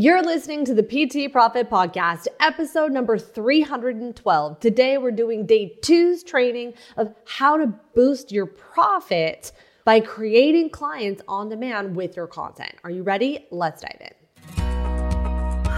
You're listening to the PT Profit Podcast, episode number 312. Today we're doing day two's training of how to boost your profit by creating clients on demand with your content. Are you ready? Let's dive in.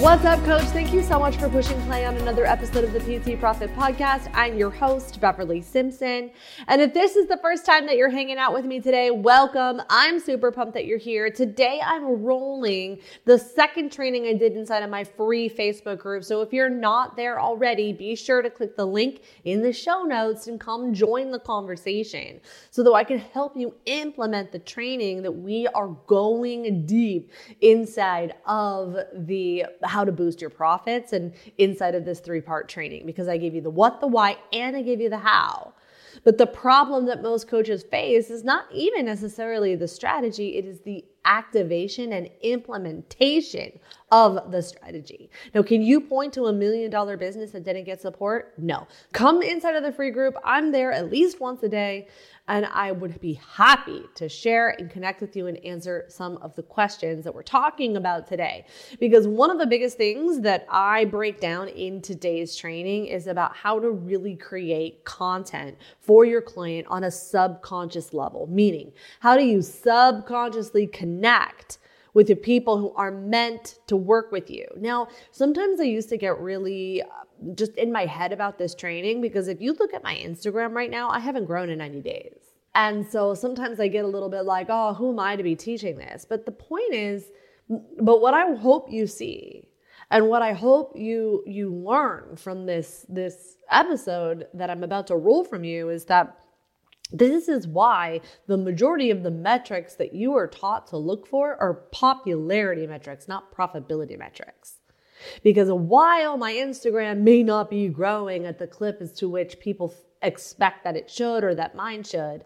What's up, coach? Thank you so much for pushing play on another episode of the PT Profit Podcast. I'm your host, Beverly Simpson. And if this is the first time that you're hanging out with me today, welcome. I'm super pumped that you're here. Today, I'm rolling the second training I did inside of my free Facebook group. So if you're not there already, be sure to click the link in the show notes and come join the conversation so that I can help you implement the training that we are going deep inside of the how to boost your profits and inside of this three part training because I gave you the what, the why, and I gave you the how. But the problem that most coaches face is not even necessarily the strategy, it is the activation and implementation of the strategy. Now, can you point to a million dollar business that didn't get support? No. Come inside of the free group. I'm there at least once a day and I would be happy to share and connect with you and answer some of the questions that we're talking about today. Because one of the biggest things that I break down in today's training is about how to really create content for your client on a subconscious level, meaning how do you subconsciously connect with the people who are meant to work with you. Now, sometimes I used to get really just in my head about this training because if you look at my Instagram right now, I haven't grown in 90 days. And so sometimes I get a little bit like, oh, who am I to be teaching this? But the point is, but what I hope you see and what I hope you you learn from this this episode that I'm about to roll from you is that this is why the majority of the metrics that you are taught to look for are popularity metrics, not profitability metrics. Because while my Instagram may not be growing at the clip as to which people expect that it should or that mine should,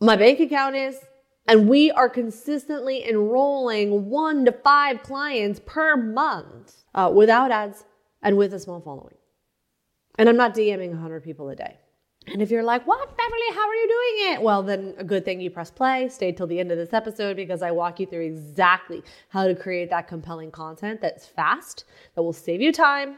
my bank account is, and we are consistently enrolling one to five clients per month uh, without ads and with a small following. And I'm not DMing 100 people a day. And if you're like, what, Beverly, how are you doing it? Well, then a good thing you press play, stay till the end of this episode because I walk you through exactly how to create that compelling content that's fast, that will save you time,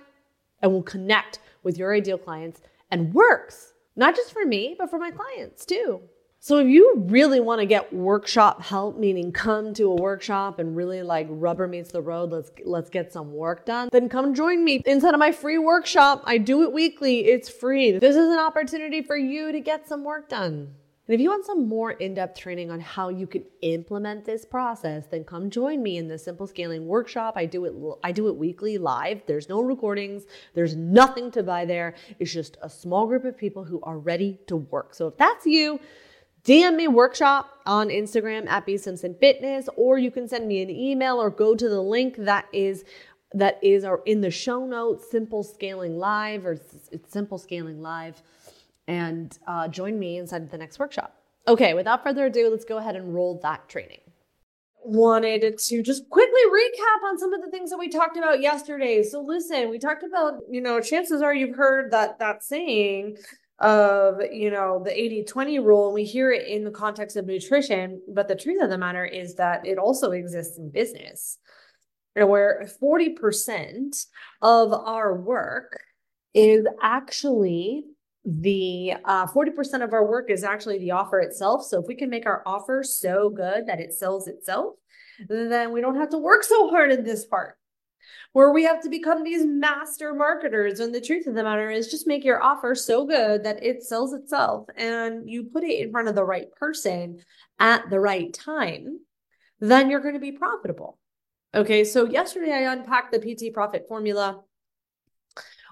and will connect with your ideal clients and works, not just for me, but for my clients too. So if you really want to get workshop help, meaning come to a workshop and really like rubber meets the road, let's let's get some work done, then come join me inside of my free workshop. I do it weekly. It's free. This is an opportunity for you to get some work done. And if you want some more in-depth training on how you can implement this process, then come join me in the simple scaling workshop. I do it I do it weekly live. There's no recordings. There's nothing to buy there. It's just a small group of people who are ready to work. So if that's you, DM me workshop on Instagram at B Simpson Fitness, or you can send me an email or go to the link that is that is or in the show notes, Simple Scaling Live or it's Simple Scaling Live, and uh, join me inside the next workshop. Okay, without further ado, let's go ahead and roll that training. Wanted to just quickly recap on some of the things that we talked about yesterday. So listen, we talked about, you know, chances are you've heard that that saying of you know the 80-20 rule and we hear it in the context of nutrition but the truth of the matter is that it also exists in business you know, where 40% of our work is actually the uh, 40% of our work is actually the offer itself. So if we can make our offer so good that it sells itself then we don't have to work so hard in this part where we have to become these master marketers. And the truth of the matter is just make your offer so good that it sells itself and you put it in front of the right person at the right time, then you're going to be profitable. Okay, so yesterday I unpacked the PT profit formula,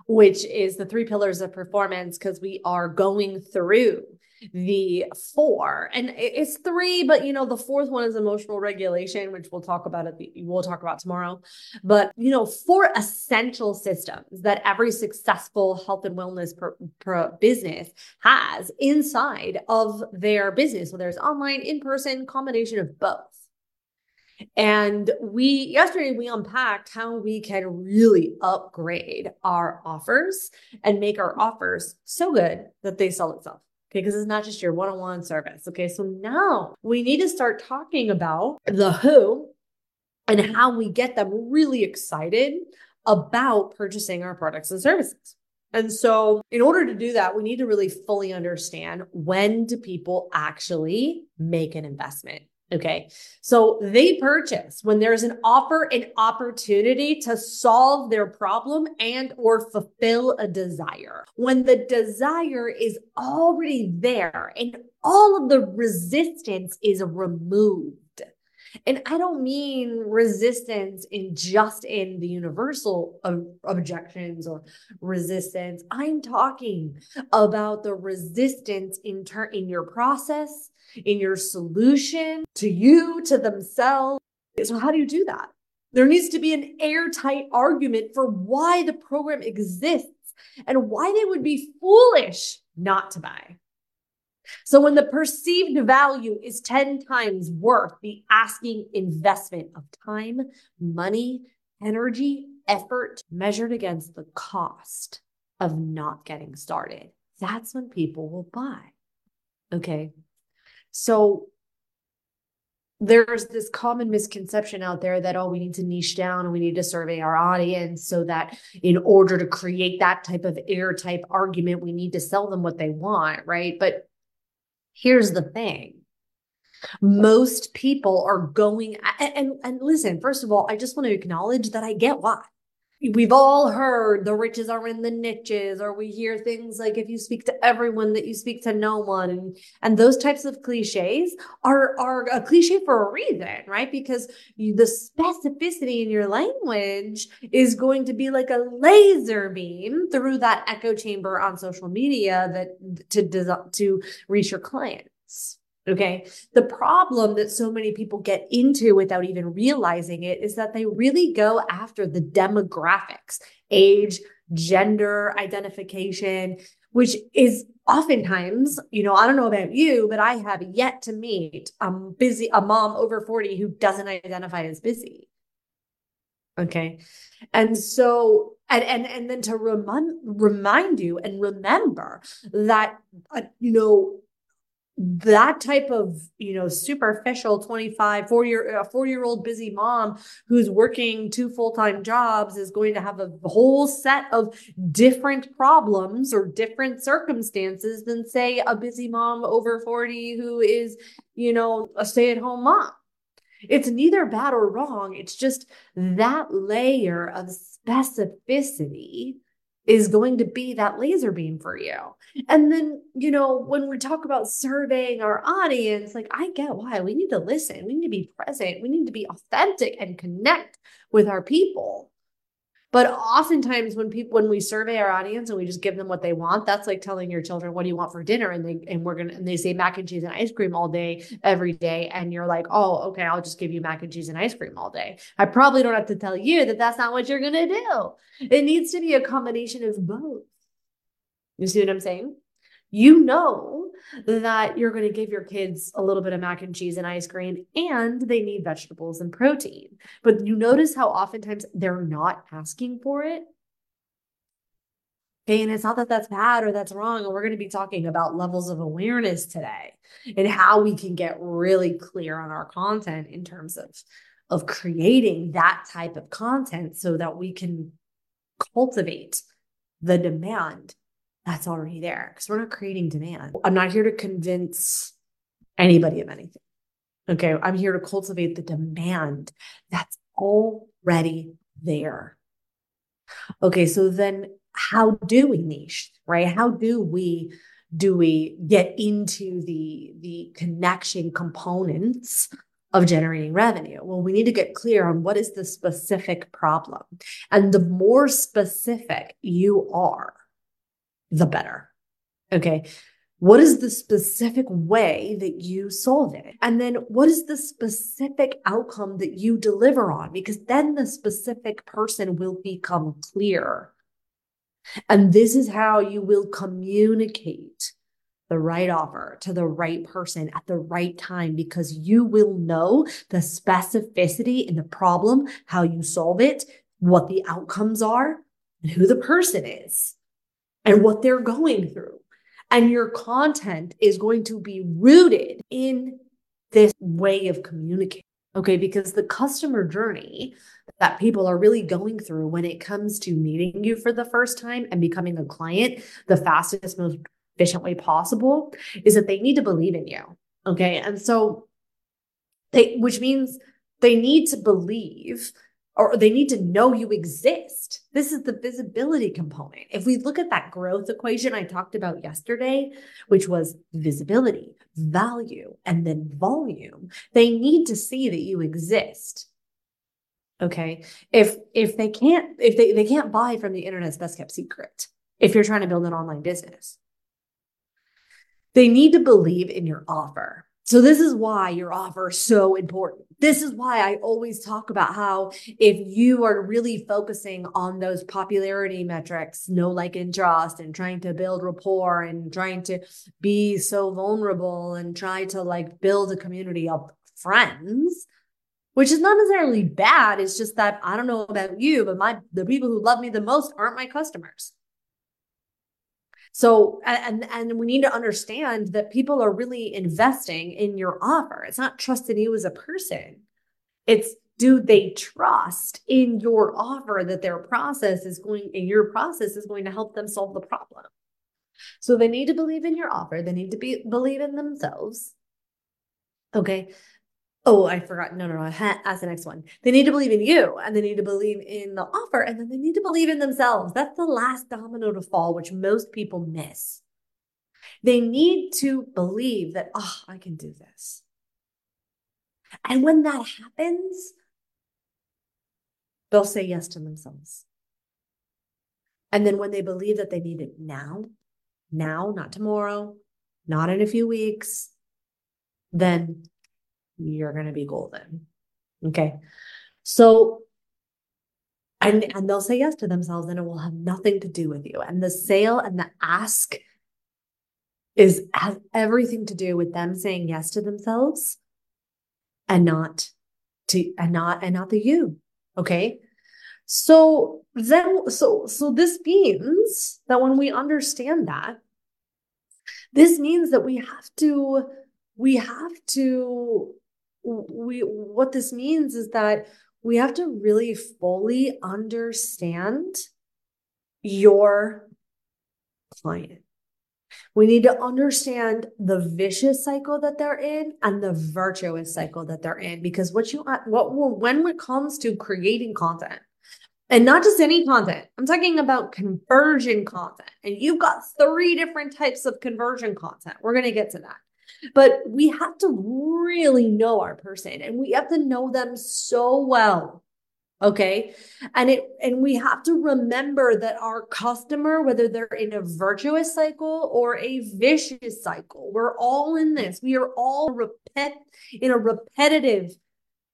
which is the three pillars of performance, because we are going through the four and it's three but you know the fourth one is emotional regulation which we'll talk about the we'll talk about tomorrow but you know four essential systems that every successful health and wellness per, per business has inside of their business whether it's online in person combination of both and we yesterday we unpacked how we can really upgrade our offers and make our offers so good that they sell itself. Okay, because it's not just your one-on-one service. Okay, so now we need to start talking about the who and how we get them really excited about purchasing our products and services. And so, in order to do that, we need to really fully understand when do people actually make an investment? Okay. So they purchase when there's an offer, an opportunity to solve their problem and or fulfill a desire. When the desire is already there and all of the resistance is removed. And I don't mean resistance in just in the universal objections or resistance. I'm talking about the resistance in turn in your process, in your solution to you, to themselves. So, how do you do that? There needs to be an airtight argument for why the program exists and why they would be foolish not to buy. So, when the perceived value is 10 times worth the asking investment of time, money, energy, effort measured against the cost of not getting started, that's when people will buy. Okay. So there's this common misconception out there that, oh, we need to niche down and we need to survey our audience so that in order to create that type of air type argument, we need to sell them what they want, right? But here's the thing. Most people are going and, and, and listen first of all i just want to acknowledge that i get why we've all heard the riches are in the niches or we hear things like if you speak to everyone that you speak to no one and and those types of cliches are are a cliche for a reason right? Because you, the specificity in your language is going to be like a laser beam through that echo chamber on social media that to to reach your clients Okay. The problem that so many people get into without even realizing it is that they really go after the demographics, age, gender identification, which is oftentimes, you know, I don't know about you, but I have yet to meet a busy, a mom over 40 who doesn't identify as busy. Okay. And so, and, and, and then to remind, remind you and remember that, uh, you know, that type of you know superficial 25 40 year 40 year old busy mom who's working two full-time jobs is going to have a whole set of different problems or different circumstances than say a busy mom over 40 who is you know a stay-at-home mom. It's neither bad or wrong. It's just that layer of specificity is going to be that laser beam for you. And then, you know, when we talk about surveying our audience, like I get why we need to listen, we need to be present, we need to be authentic and connect with our people. But oftentimes when people when we survey our audience and we just give them what they want, that's like telling your children, what do you want for dinner? And they and we're gonna and they say mac and cheese and ice cream all day, every day. And you're like, oh, okay, I'll just give you mac and cheese and ice cream all day. I probably don't have to tell you that that's not what you're gonna do. It needs to be a combination of both. You see what I'm saying? You know that you're going to give your kids a little bit of mac and cheese and ice cream and they need vegetables and protein. But you notice how oftentimes they're not asking for it. Okay, and it's not that that's bad or that's wrong. And we're going to be talking about levels of awareness today and how we can get really clear on our content in terms of, of creating that type of content so that we can cultivate the demand that's already there because we're not creating demand. I'm not here to convince anybody of anything. Okay. I'm here to cultivate the demand that's already there. Okay. So then how do we niche, right? How do we do we get into the the connection components of generating revenue? Well, we need to get clear on what is the specific problem. And the more specific you are, the better. Okay. What is the specific way that you solve it? And then what is the specific outcome that you deliver on? Because then the specific person will become clear. And this is how you will communicate the right offer to the right person at the right time because you will know the specificity in the problem, how you solve it, what the outcomes are, and who the person is, and what they're going through. And your content is going to be rooted in this way of communicating. Okay, because the customer journey that people are really going through when it comes to meeting you for the first time and becoming a client, the fastest, most efficient way possible is that they need to believe in you. Okay. And so they, which means they need to believe or they need to know you exist. This is the visibility component. If we look at that growth equation I talked about yesterday, which was visibility, value, and then volume, they need to see that you exist. Okay. If if they can't if they, they can't buy from the internet's best kept secret, if you're trying to build an online business, they need to believe in your offer. So this is why your offer is so important. This is why I always talk about how if you are really focusing on those popularity metrics, no like, and trust, and trying to build rapport and trying to be so vulnerable and try to like build a community of friends, which is not necessarily bad. It's just that I don't know about you, but my the people who love me the most aren't my customers. So, and, and we need to understand that people are really investing in your offer. It's not trusting you as a person. It's do they trust in your offer that their process is going, in your process is going to help them solve the problem? So they need to believe in your offer. They need to be believe in themselves. Okay. Oh, I forgot. No, no, no. Ask the next one. They need to believe in you and they need to believe in the offer and then they need to believe in themselves. That's the last domino to fall, which most people miss. They need to believe that, oh, I can do this. And when that happens, they'll say yes to themselves. And then when they believe that they need it now, now, not tomorrow, not in a few weeks, then you're going to be golden. Okay. So, and, and they'll say yes to themselves and it will have nothing to do with you. And the sale and the ask is has everything to do with them saying yes to themselves and not to, and not, and not the you. Okay. So then, so, so this means that when we understand that, this means that we have to, we have to we what this means is that we have to really fully understand your client. We need to understand the vicious cycle that they're in and the virtuous cycle that they're in because what you what when it comes to creating content and not just any content. I'm talking about conversion content. And you've got three different types of conversion content. We're going to get to that. But we have to really know our person and we have to know them so well. Okay. And it, and we have to remember that our customer, whether they're in a virtuous cycle or a vicious cycle, we're all in this. We are all repet in a repetitive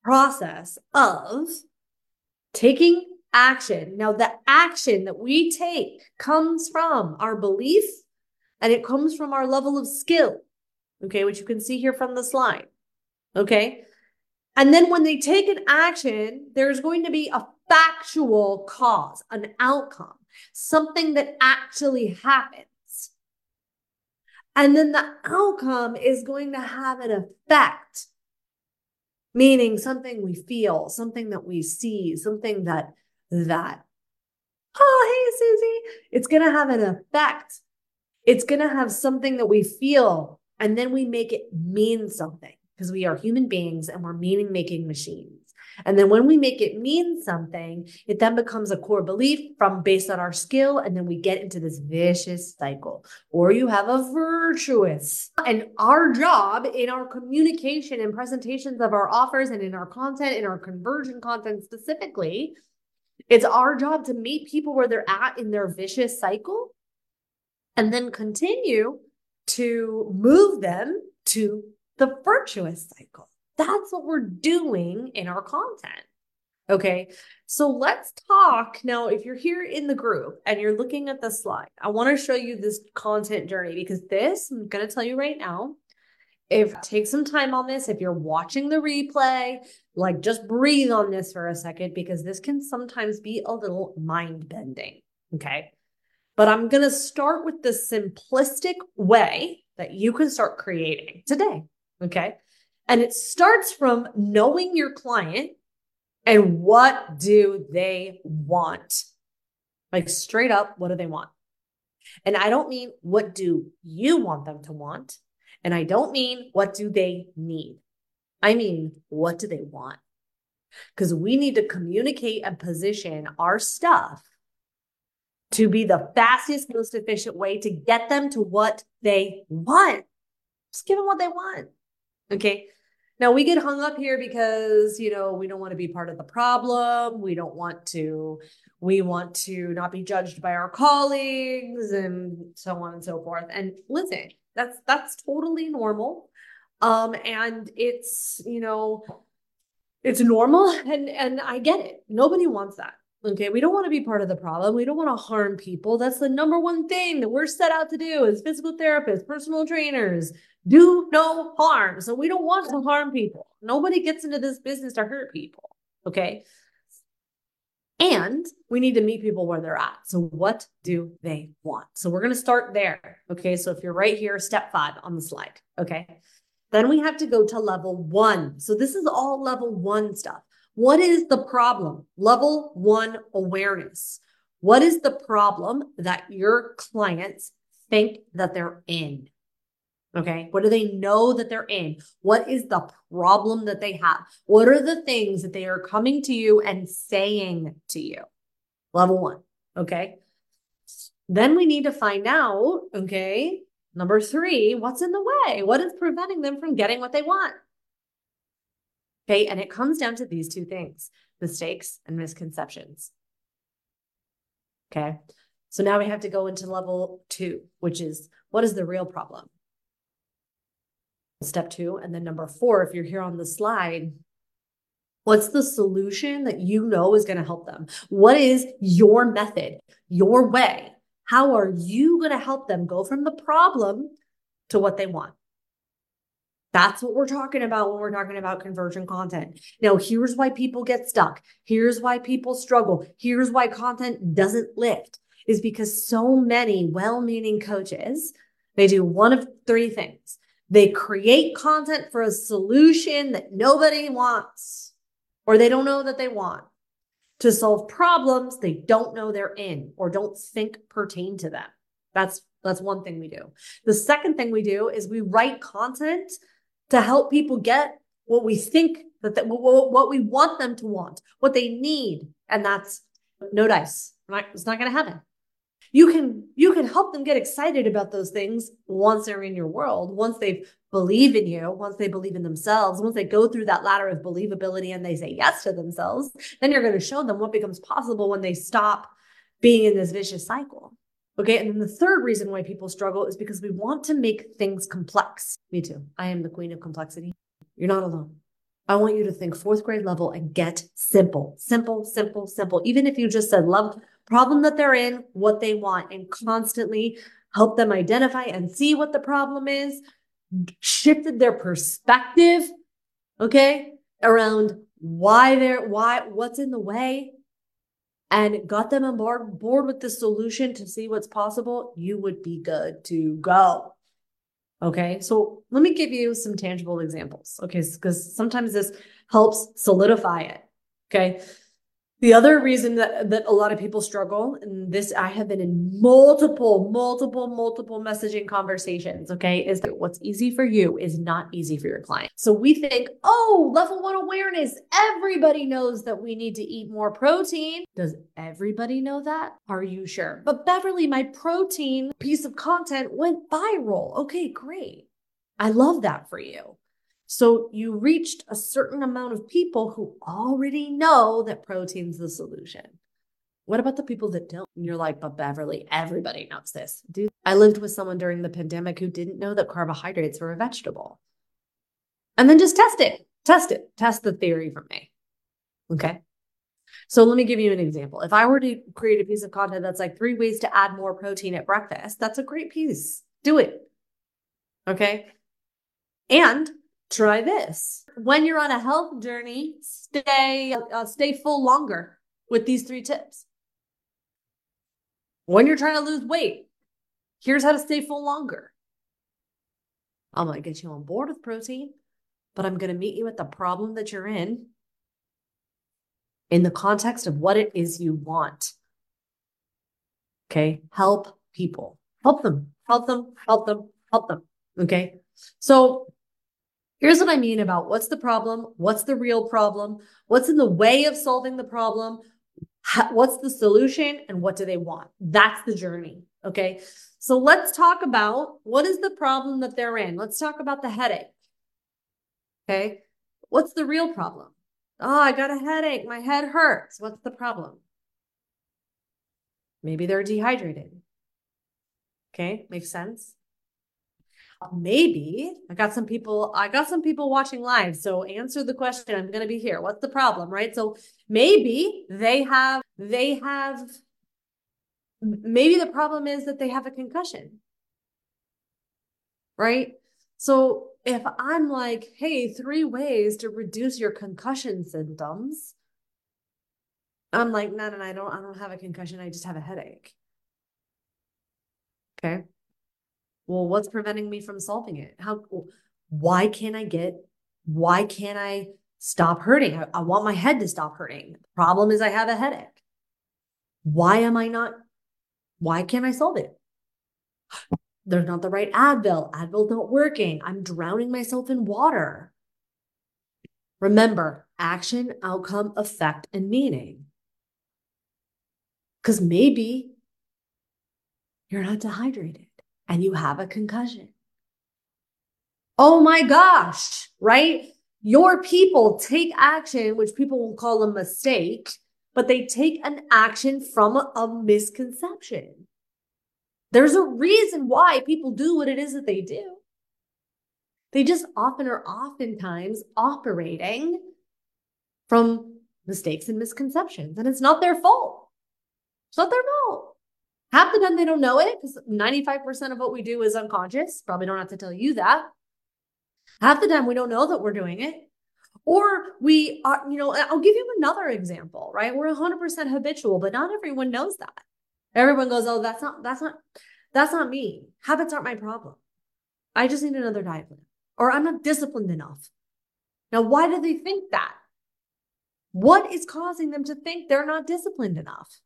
process of taking action. Now, the action that we take comes from our belief and it comes from our level of skill okay, which you can see here from the slide, okay? And then when they take an action, there's going to be a factual cause, an outcome, something that actually happens. And then the outcome is going to have an effect, meaning something we feel, something that we see, something that, that, oh, hey, Susie, it's going to have an effect. It's going to have something that we feel, and then we make it mean something because we are human beings and we're meaning making machines. And then when we make it mean something, it then becomes a core belief from based on our skill. And then we get into this vicious cycle. Or you have a virtuous. And our job in our communication and presentations of our offers and in our content, in our conversion content specifically, it's our job to meet people where they're at in their vicious cycle and then continue to move them to the virtuous cycle. That's what we're doing in our content. Okay. So let's talk now. If you're here in the group and you're looking at the slide, I want to show you this content journey because this, I'm going to tell you right now, if take some time on this, if you're watching the replay, like just breathe on this for a second because this can sometimes be a little mind bending. Okay. But I'm going to start with the simplistic way that you can start creating today. Okay. And it starts from knowing your client and what do they want? Like straight up, what do they want? And I don't mean what do you want them to want? And I don't mean what do they need? I mean, what do they want? Because we need to communicate and position our stuff to be the fastest, most efficient way to get them to what they want. Just give them what they want. Okay. Now we get hung up here because, you know, we don't want to be part of the problem. We don't want to, we want to not be judged by our colleagues and so on and so forth. And listen, that's that's totally normal. Um, and it's, you know, it's normal and and I get it. Nobody wants that. Okay, we don't want to be part of the problem. We don't want to harm people. That's the number one thing that we're set out to do as physical therapists, personal trainers, do no harm. So we don't want to harm people. Nobody gets into this business to hurt people. Okay. And we need to meet people where they're at. So, what do they want? So, we're going to start there. Okay. So, if you're right here, step five on the slide. Okay. Then we have to go to level one. So, this is all level one stuff. What is the problem? Level one awareness. What is the problem that your clients think that they're in? Okay. What do they know that they're in? What is the problem that they have? What are the things that they are coming to you and saying to you? Level one. Okay. Then we need to find out, okay, number three, what's in the way? What is preventing them from getting what they want? Okay. And it comes down to these two things mistakes and misconceptions. Okay. So now we have to go into level two, which is what is the real problem? step two. And then number four, if you're here on the slide, what's the solution that you know is going to help them? What is your method, your way? How are you going to help them go from the problem to what they want? That's what we're talking about when we're talking about conversion content. Now, here's why people get stuck. Here's why people struggle. Here's why content doesn't lift is because so many well-meaning coaches, they do one of three things. They create content for a solution that nobody wants or they don't know that they want to solve problems they don't know they're in or don't think pertain to them. That's that's one thing we do. The second thing we do is we write content to help people get what we think that, what we want them to want, what they need, and that's no dice. It's not going to happen you can you can help them get excited about those things once they're in your world once they believe in you once they believe in themselves once they go through that ladder of believability and they say yes to themselves then you're going to show them what becomes possible when they stop being in this vicious cycle okay and then the third reason why people struggle is because we want to make things complex. Me too. I am the queen of complexity. You're not alone. I want you to think fourth grade level and get simple, simple, simple, simple. Even if you just said love problem that they're in, what they want, and constantly help them identify and see what the problem is, shifted their perspective, okay, around why they're, why, what's in the way, and got them on board, board with the solution to see what's possible, you would be good to go. Okay. So let me give you some tangible examples. Okay. Because sometimes this helps solidify it. Okay. The other reason that, that a lot of people struggle, and this I have been in multiple, multiple, multiple messaging conversations, okay, is that what's easy for you is not easy for your client. So we think, oh, level one awareness, everybody knows that we need to eat more protein. Does everybody know that? Are you sure? But Beverly, my protein piece of content went viral. Okay, great. I love that for you. So you reached a certain amount of people who already know that protein's the solution. What about the people that don't? And you're like, but Beverly, everybody knows this. Dude, I lived with someone during the pandemic who didn't know that carbohydrates were a vegetable. And then just test it, test it, test the theory from me. Okay. So let me give you an example. If I were to create a piece of content that's like three ways to add more protein at breakfast, that's a great piece. Do it. Okay. And try this. When you're on a health journey, stay uh, stay full longer with these three tips. When you're trying to lose weight, here's how to stay full longer. I'm going to get you on board with protein, but I'm going to meet you at the problem that you're in in the context of what it is you want. Okay. Help people, help them, help them, help them, help them. Okay. So here's what I mean about what's the problem? What's the real problem? What's in the way of solving the problem? what's the solution and what do they want? That's the journey. Okay. So let's talk about what is the problem that they're in. Let's talk about the headache. Okay. What's the real problem? Oh, I got a headache. My head hurts. What's the problem? Maybe they're dehydrated. Okay. Makes sense Uh, maybe I got some people, I got some people watching live. So answer the question. I'm going to be here. What's the problem? Right. So maybe they have, they have, maybe the problem is that they have a concussion. Right. So if I'm like, hey, three ways to reduce your concussion symptoms, I'm like, no, no, no, I don't, I don't have a concussion. I just have a headache. Okay well, what's preventing me from solving it? How, why can't I get, why can't I stop hurting? I, I want my head to stop hurting. The problem is I have a headache. Why am I not, why can't I solve it? There's not the right Advil. Advil's not working. I'm drowning myself in water. Remember action, outcome, effect, and meaning. Because maybe you're not dehydrated and you have a concussion. Oh my gosh, right? Your people take action, which people will call a mistake, but they take an action from a, a misconception. There's a reason why people do what it is that they do. They just often are oftentimes operating from mistakes and misconceptions, and it's not their fault. It's not their fault. Half the time they don't know it because 95% of what we do is unconscious. Probably don't have to tell you that. Half the time we don't know that we're doing it. Or we are, you know, I'll give you another example, right? We're 100% habitual, but not everyone knows that. Everyone goes, "Oh, that's not that's not that's not me. Habits aren't my problem. I just need another diet plan." Or I'm not disciplined enough. Now, why do they think that? What is causing them to think they're not disciplined enough?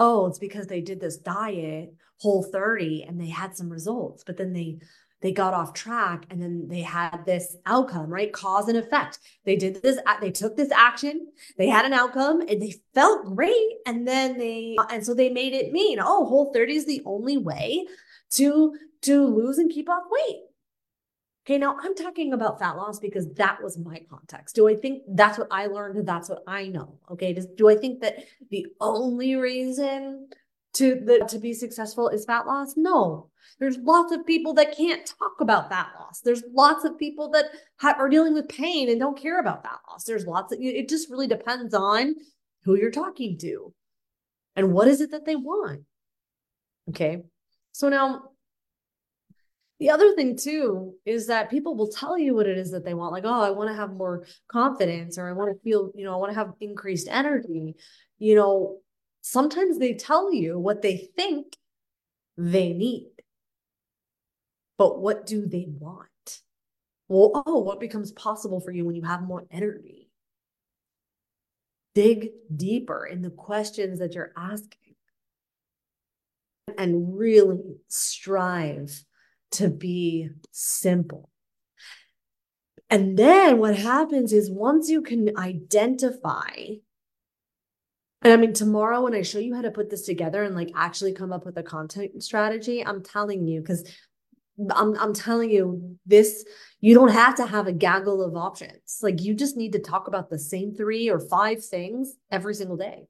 Oh, it's because they did this diet, whole 30, and they had some results, but then they they got off track and then they had this outcome, right? Cause and effect. They did this, they took this action, they had an outcome and they felt great. And then they, uh, and so they made it mean, oh, whole 30 is the only way to, to lose and keep off weight. Okay, now I'm talking about fat loss because that was my context. Do I think that's what I learned? That's what I know. Okay, Does, do I think that the only reason to the to be successful is fat loss? No. There's lots of people that can't talk about fat loss. There's lots of people that have, are dealing with pain and don't care about fat loss. There's lots of it just really depends on who you're talking to and what is it that they want. Okay. So now the other thing too is that people will tell you what it is that they want. Like, oh, I want to have more confidence or I want to feel, you know, I want to have increased energy. You know, sometimes they tell you what they think they need. But what do they want? Well, oh, what becomes possible for you when you have more energy? Dig deeper in the questions that you're asking and really strive to be simple. And then what happens is once you can identify, and I mean, tomorrow when I show you how to put this together and like actually come up with a content strategy, I'm telling you, because I'm, I'm telling you, this, you don't have to have a gaggle of options. Like you just need to talk about the same three or five things every single day.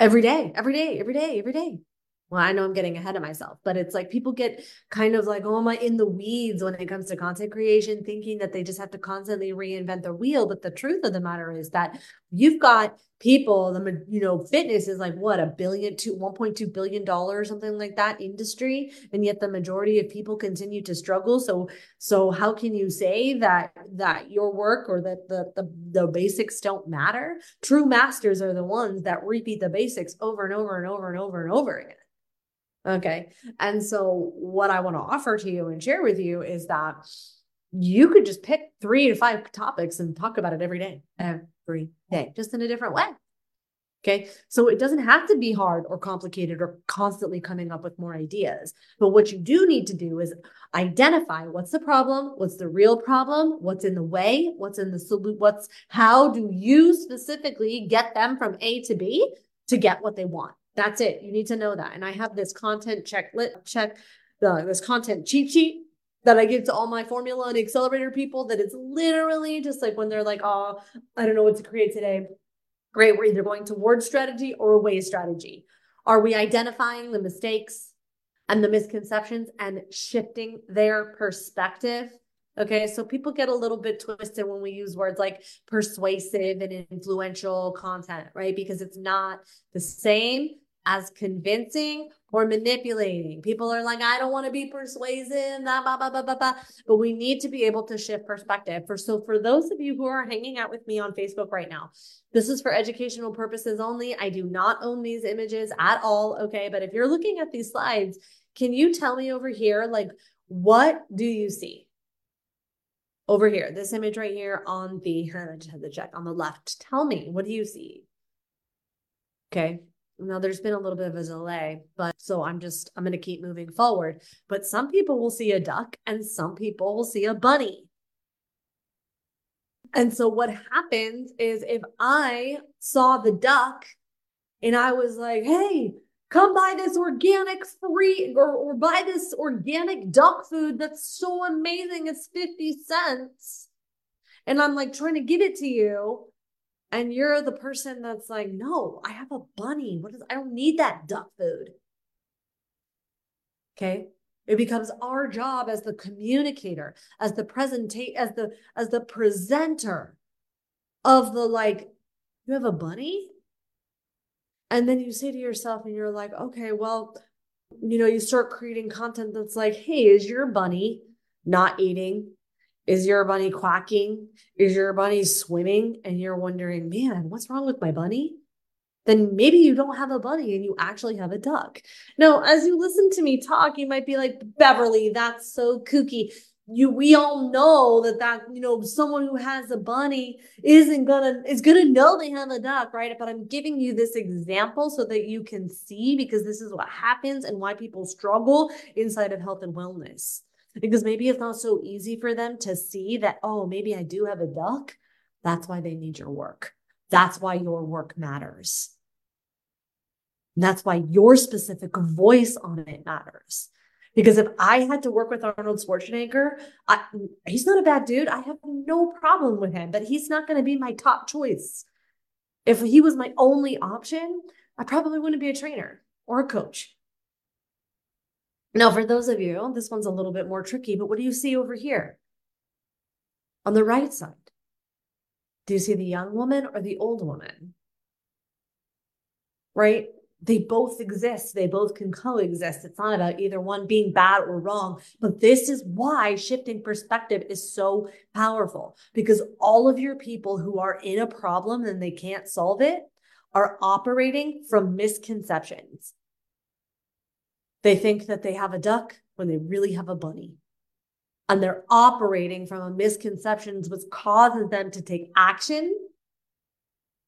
every day, every day, every day, every day. Well, I know I'm getting ahead of myself, but it's like people get kind of like, oh, am I in the weeds when it comes to content creation, thinking that they just have to constantly reinvent the wheel. But the truth of the matter is that you've got people, the you know, fitness is like what a billion to 1.2 billion dollars, something like that industry, and yet the majority of people continue to struggle. So, so how can you say that that your work or that the the, the basics don't matter? True masters are the ones that repeat the basics over and over and over and over and over again. Okay. And so, what I want to offer to you and share with you is that you could just pick three to five topics and talk about it every day, every day, just in a different way. Okay. So it doesn't have to be hard or complicated or constantly coming up with more ideas. But what you do need to do is identify what's the problem, what's the real problem, what's in the way, what's in the solution, what's how do you specifically get them from A to B to get what they want. That's it. You need to know that. And I have this content checklist, check the this content cheat sheet that I give to all my formula and accelerator people that it's literally just like when they're like, oh, I don't know what to create today. Great. We're either going towards strategy or away strategy. Are we identifying the mistakes and the misconceptions and shifting their perspective? Okay, so people get a little bit twisted when we use words like persuasive and influential content, right? Because it's not the same as convincing or manipulating. People are like, I don't want to be persuasive, blah, blah, blah, blah, blah, blah. But we need to be able to shift perspective. For so for those of you who are hanging out with me on Facebook right now, this is for educational purposes only. I do not own these images at all. Okay. But if you're looking at these slides, can you tell me over here, like, what do you see? over here, this image right here on the, I just to check on the left. Tell me, what do you see? Okay. Now there's been a little bit of a delay, but so I'm just, I'm going to keep moving forward. But some people will see a duck and some people will see a bunny. And so what happens is if I saw the duck and I was like, hey, come buy this organic free or, or buy this organic duck food that's so amazing. It's 50 cents. And I'm like trying to give it to you. And you're the person that's like, no, I have a bunny. What is I don't need that duck food. Okay. It becomes our job as the communicator, as the presentate, as the as the presenter of the like, you have a bunny? And then you say to yourself, and you're like, okay, well, you know, you start creating content that's like, hey, is your bunny not eating? Is your bunny quacking? Is your bunny swimming? And you're wondering, man, what's wrong with my bunny? Then maybe you don't have a bunny and you actually have a duck. Now, as you listen to me talk, you might be like, Beverly, that's so kooky you we all know that that you know someone who has a bunny isn't gonna is gonna know they have a duck right but i'm giving you this example so that you can see because this is what happens and why people struggle inside of health and wellness because maybe it's not so easy for them to see that oh maybe i do have a duck that's why they need your work that's why your work matters that's why your specific voice on it matters because if I had to work with Arnold Schwarzenegger, I, he's not a bad dude. I have no problem with him, but he's not going to be my top choice. If he was my only option, I probably wouldn't be a trainer or a coach. Now, for those of you, this one's a little bit more tricky, but what do you see over here? On the right side, do you see the young woman or the old woman? Right? they both exist. They both can coexist. It's not about either one being bad or wrong. But this is why shifting perspective is so powerful because all of your people who are in a problem and they can't solve it are operating from misconceptions. They think that they have a duck when they really have a bunny. And they're operating from a misconceptions, which causes them to take action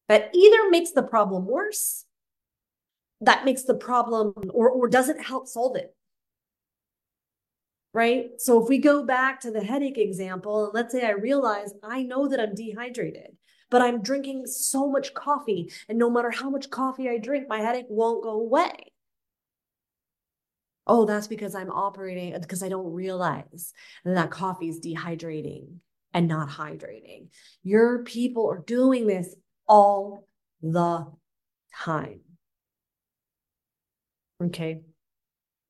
that either makes the problem worse that makes the problem or, or doesn't help solve it. Right. So if we go back to the headache example, and let's say I realize I know that I'm dehydrated, but I'm drinking so much coffee. And no matter how much coffee I drink, my headache won't go away. Oh, that's because I'm operating uh, because I don't realize that coffee is dehydrating and not hydrating. Your people are doing this all the time. Okay.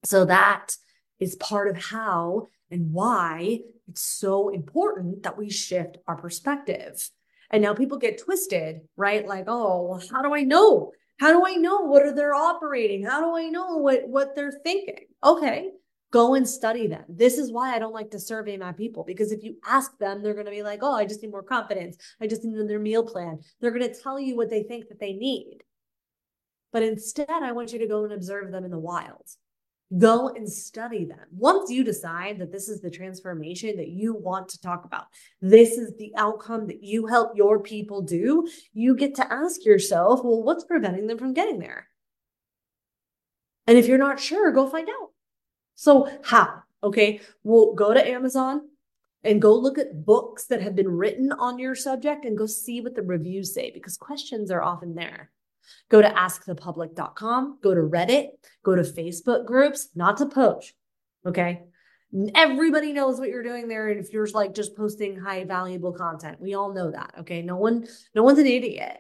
So that is part of how and why it's so important that we shift our perspective. And now people get twisted, right? Like, oh, well, how do I know? How do I know what are they're operating? How do I know what what they're thinking? Okay, go and study them. This is why I don't like to survey my people because if you ask them, they're going to be like, "Oh, I just need more confidence. I just need their meal plan." They're going to tell you what they think that they need. But instead, I want you to go and observe them in the wild. Go and study them. Once you decide that this is the transformation that you want to talk about, this is the outcome that you help your people do, you get to ask yourself, well, what's preventing them from getting there? And if you're not sure, go find out. So, how? Okay, well, go to Amazon and go look at books that have been written on your subject and go see what the reviews say because questions are often there. Go to askthepublic.com, go to Reddit, go to Facebook groups, not to poach. Okay. Everybody knows what you're doing there. And if you're like just posting high valuable content, we all know that. Okay. No one, no one's an idiot.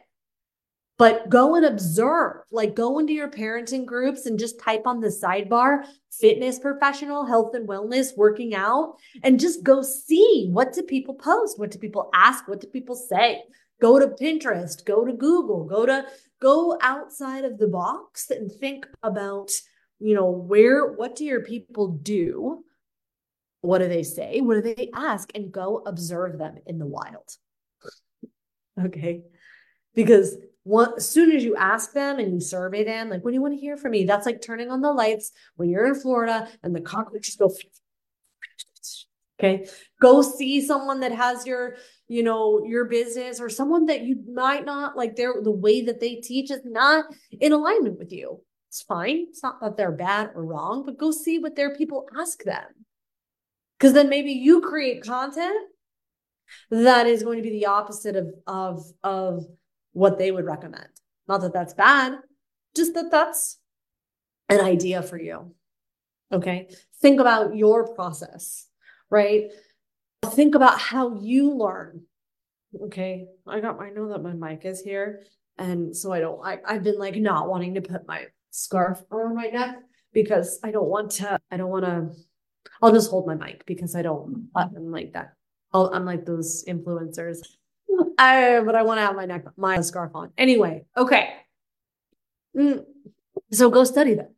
But go and observe, like go into your parenting groups and just type on the sidebar fitness professional, health and wellness, working out, and just go see what do people post? What do people ask? What do people say? Go to Pinterest, go to Google, go to go outside of the box and think about, you know, where, what do your people do? What do they say? What do they ask? And go observe them in the wild. okay. Because one, as soon as you ask them and you survey them, like, what do you want to hear from me? That's like turning on the lights when you're in Florida and the cockroaches go. Okay. Go see someone that has your you know, your business or someone that you might not like their the way that they teach is not in alignment with you. It's fine. It's not that they're bad or wrong, but go see what their people ask them. Because then maybe you create content that is going to be the opposite of of of what they would recommend. Not that that's bad, just that that's an idea for you. Okay. Think about your process, right? Think about how you learn. Okay. I got, I know that my mic is here. And so I don't, I, I've been like not wanting to put my scarf around my neck because I don't want to, I don't want to, I'll just hold my mic because I don't, I'm like that. i am like those influencers. I, but I want to have my neck, my scarf on. Anyway. Okay. Mm. So go study them.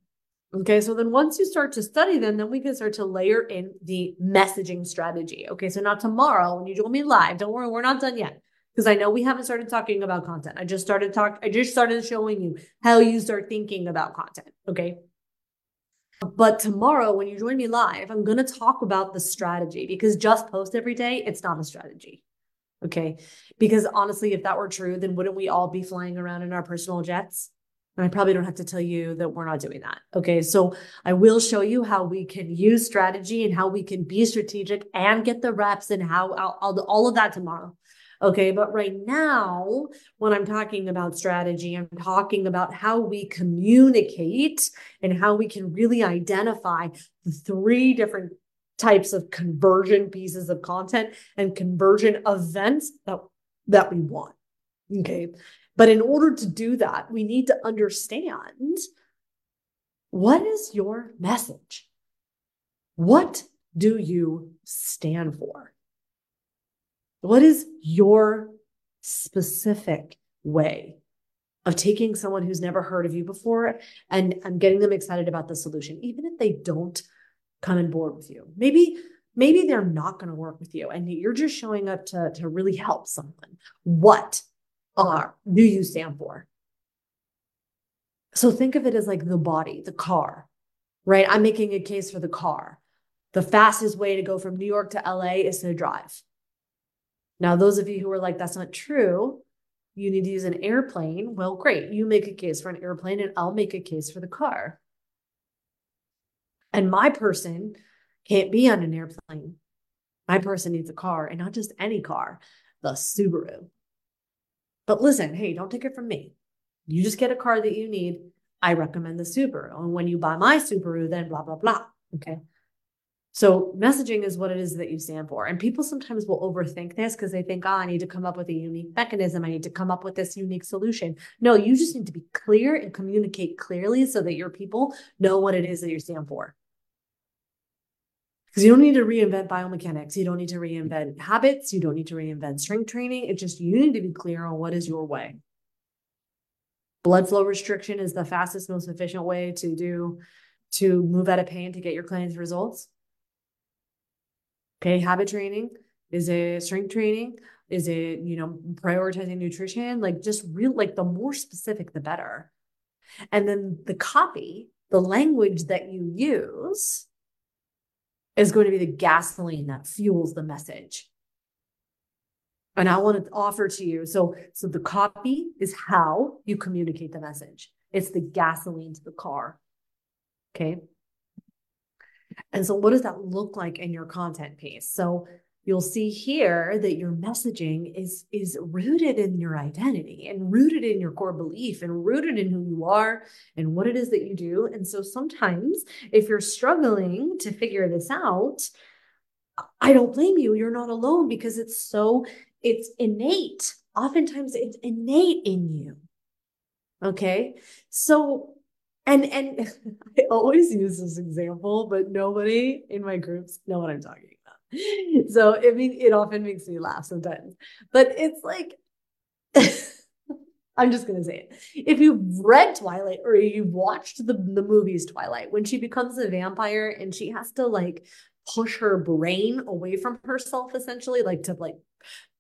Okay, so then once you start to study them, then we can start to layer in the messaging strategy. Okay, so now tomorrow when you join me live, don't worry, we're not done yet because I know we haven't started talking about content. I just started talk. I just started showing you how you start thinking about content. Okay. But tomorrow, when you join me live, I'm going to talk about the strategy because just post every day, it's not a strategy. Okay. Because honestly, if that were true, then wouldn't we all be flying around in our personal jets? And I probably don't have to tell you that we're not doing that. Okay. So I will show you how we can use strategy and how we can be strategic and get the reps and how I'll, I'll do all of that tomorrow. Okay. But right now, when I'm talking about strategy, I'm talking about how we communicate and how we can really identify the three different types of conversion pieces of content and conversion events that, that we want. Okay. But in order to do that, we need to understand what is your message? What do you stand for? What is your specific way of taking someone who's never heard of you before and, and getting them excited about the solution, even if they don't come on board with you? Maybe maybe they're not going to work with you and you're just showing up to, to really help someone. What are do you stand for? So think of it as like the body, the car, right? I'm making a case for the car. The fastest way to go from New York to LA is to drive. Now, those of you who are like, that's not true, you need to use an airplane. Well, great. You make a case for an airplane, and I'll make a case for the car. And my person can't be on an airplane. My person needs a car, and not just any car, the Subaru. But listen, hey, don't take it from me. You just get a car that you need. I recommend the Subaru. And when you buy my Subaru, then blah, blah, blah. Okay. So messaging is what it is that you stand for. And people sometimes will overthink this because they think, oh, I need to come up with a unique mechanism. I need to come up with this unique solution. No, you just need to be clear and communicate clearly so that your people know what it is that you stand for. Because you don't need to reinvent biomechanics. You don't need to reinvent habits. You don't need to reinvent strength training. It's just you need to be clear on what is your way. Blood flow restriction is the fastest, most efficient way to do to move out of pain to get your clients results. Okay, habit training is it strength training? Is it, you know, prioritizing nutrition? Like just real like the more specific the better. And then the copy, the language that you use is going to be the gasoline that fuels the message. And I want to offer to you so so the copy is how you communicate the message. It's the gasoline to the car. Okay? And so what does that look like in your content piece? So you'll see here that your messaging is is rooted in your identity and rooted in your core belief and rooted in who you are and what it is that you do. And so sometimes if you're struggling to figure this out i don't blame you. You're not alone because it's so it's innate. Oftentimes it's innate in you. Okay? So and and i always use this example but nobody in my groups know what i'm talking so I mean, it often makes me laugh sometimes, but it's like, I'm just gonna say it. If you've read Twilight or you've watched the the movies Twilight, when she becomes a vampire and she has to like push her brain away from herself, essentially, like to like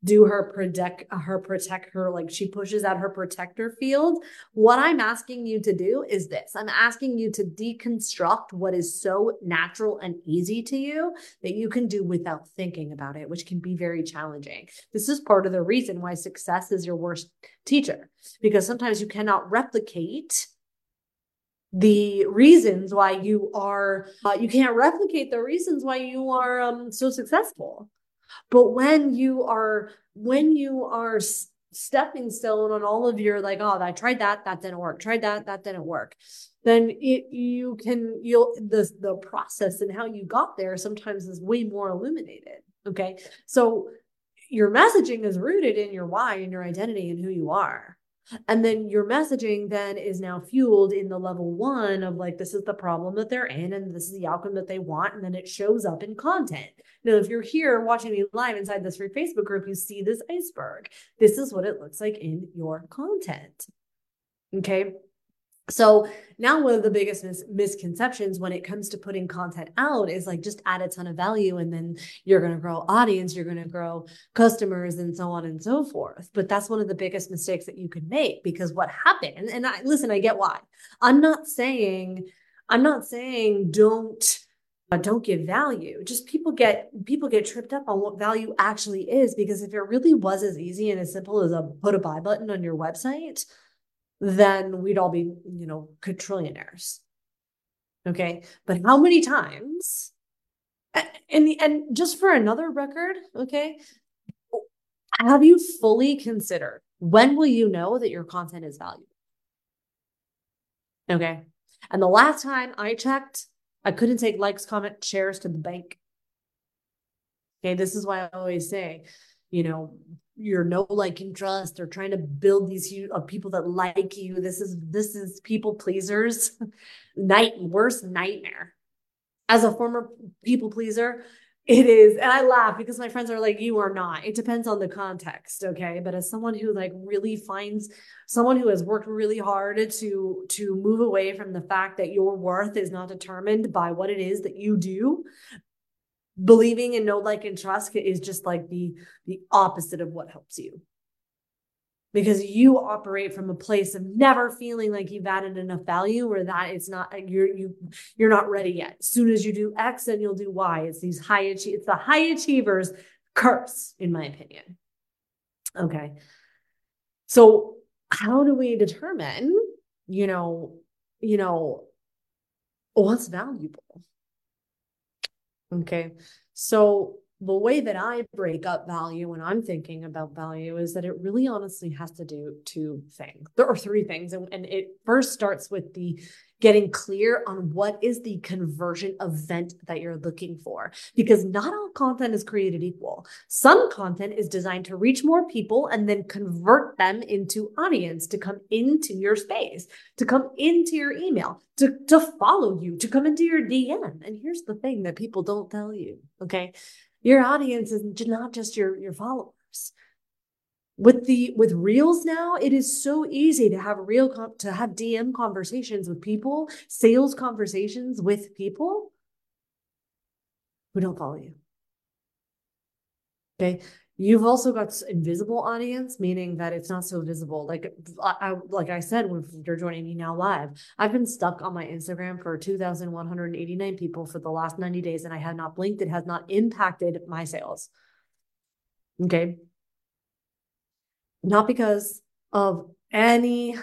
do her protect her protect her like she pushes out her protector field. What i'm asking you to do is this. I'm asking you to deconstruct what is so natural and easy to you that you can do without thinking about it which can be very challenging. This is part of the reason why success is your worst teacher because sometimes you cannot replicate the reasons why you are uh, you can't replicate the reasons why you are um, so successful but when you are when you are stepping stone on all of your like, oh, I tried that, that didn't work. Tried that, that didn't work. Then it you can you'll the the process and how you got there sometimes is way more illuminated. Okay. So your messaging is rooted in your why and your identity and who you are. And then your messaging then is now fueled in the level one of like, this is the problem that they're in and this is the outcome that they want. And then it shows up in content. Now, if you're here watching me live inside this free Facebook group, you see this iceberg. This is what it looks like in your content. Okay. So now one of the biggest mis- misconceptions when it comes to putting content out is like just add a ton of value and then you're going to grow audience, you're going to grow customers and so on and so forth. But that's one of the biggest mistakes that you could make because what happened and I listen, I get why. I'm not saying I'm not saying don't uh, don't give value just people get people get tripped up on what value actually is because if it really was as easy and as simple as a put a buy button on your website then we'd all be, you know, quadrillionaires. Okay. But how many times, and, and just for another record, okay, have you fully considered when will you know that your content is valuable? Okay. And the last time I checked, I couldn't take likes, comment, shares to the bank. Okay. This is why I always say, you know, you're no like and trust or trying to build these of uh, people that like you. This is this is people pleasers. Night worst nightmare. As a former people pleaser it is. And i laugh because my friends are like you are not. It depends on the context okay? But as someone who like really finds someone who has worked really hard to to move away from the fact that your worth is not determined by what it is that you do believing in no like and trust is just like the the opposite of what helps you. Because you operate from a place of never feeling like you've added enough value or that it's not uh, you're you you're not ready yet. As soon as you do x then you'll do y. It's these high achieve it's the high achievers curse in my opinion. Okay. So how do we determine you know you know what's valuable Okay. So the way that I break up value when I'm thinking about value is that it really honestly has to do two things. There are three things. And, and it first starts with the getting clear on what is the conversion event that you're looking for. Because not all content is created equal. Some content is designed to reach more people and then convert them into audience to come into your space, to come into your email, to, to follow you, to come into your DM. And here's the thing that people don't tell you. Okay. Your audience is not just your, your followers. With the with reels now it is so easy to have real to have dm conversations with people sales conversations with people who don't follow you. Okay you've also got invisible audience meaning that it's not so visible like I, like i said when you're joining me now live i've been stuck on my instagram for 2189 people for the last 90 days and i have not blinked it has not impacted my sales okay not because of any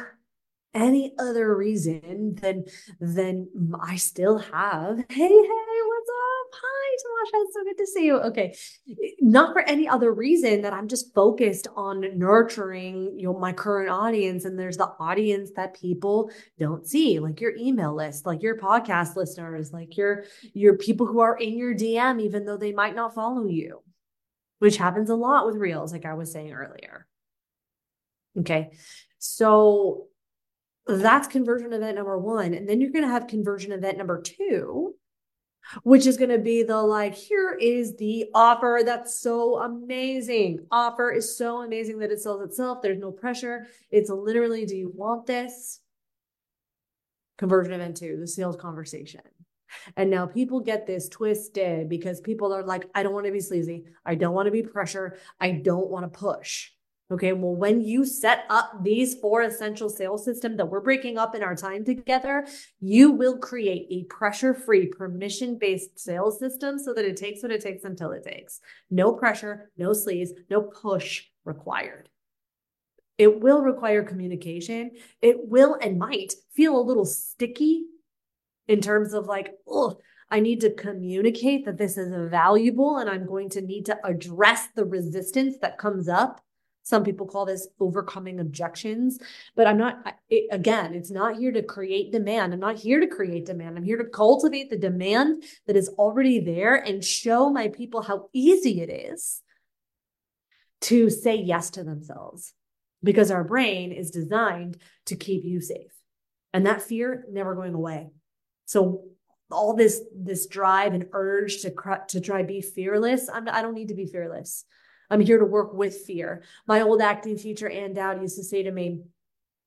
any other reason than than I still have. Hey, hey? Hi, Tamasha. It's so good to see you. Okay. Not for any other reason that I'm just focused on nurturing you know my current audience. And there's the audience that people don't see, like your email list, like your podcast listeners, like your your people who are in your DM, even though they might not follow you, which happens a lot with reels, like I was saying earlier. Okay. So that's conversion event number one. And then you're going to have conversion event number two, which is going to be the like, here is the offer that's so amazing. Offer is so amazing that it sells itself. There's no pressure. It's literally, do you want this? Conversion event two, the sales conversation. And now people get this twisted because people are like, I don't want to be sleazy. I don't want to be pressure. I don't want to push. Okay. Well, when you set up these four essential sales systems that we're breaking up in our time together, you will create a pressure free, permission based sales system so that it takes what it takes until it takes. No pressure, no sleaze, no push required. It will require communication. It will and might feel a little sticky in terms of like, oh, I need to communicate that this is valuable and I'm going to need to address the resistance that comes up some people call this overcoming objections, but I'm not, it, again, it's not here to create demand. I'm not here to create demand. I'm here to cultivate the demand that is already there and show my people how easy it is to say yes to themselves because our brain is designed to keep you safe. And that fear never going away. So all this this drive and urge to to try be fearless, I'm, I don't need to be fearless. I'm here to work with fear. My old acting teacher, Ann Dowd, used to say to me,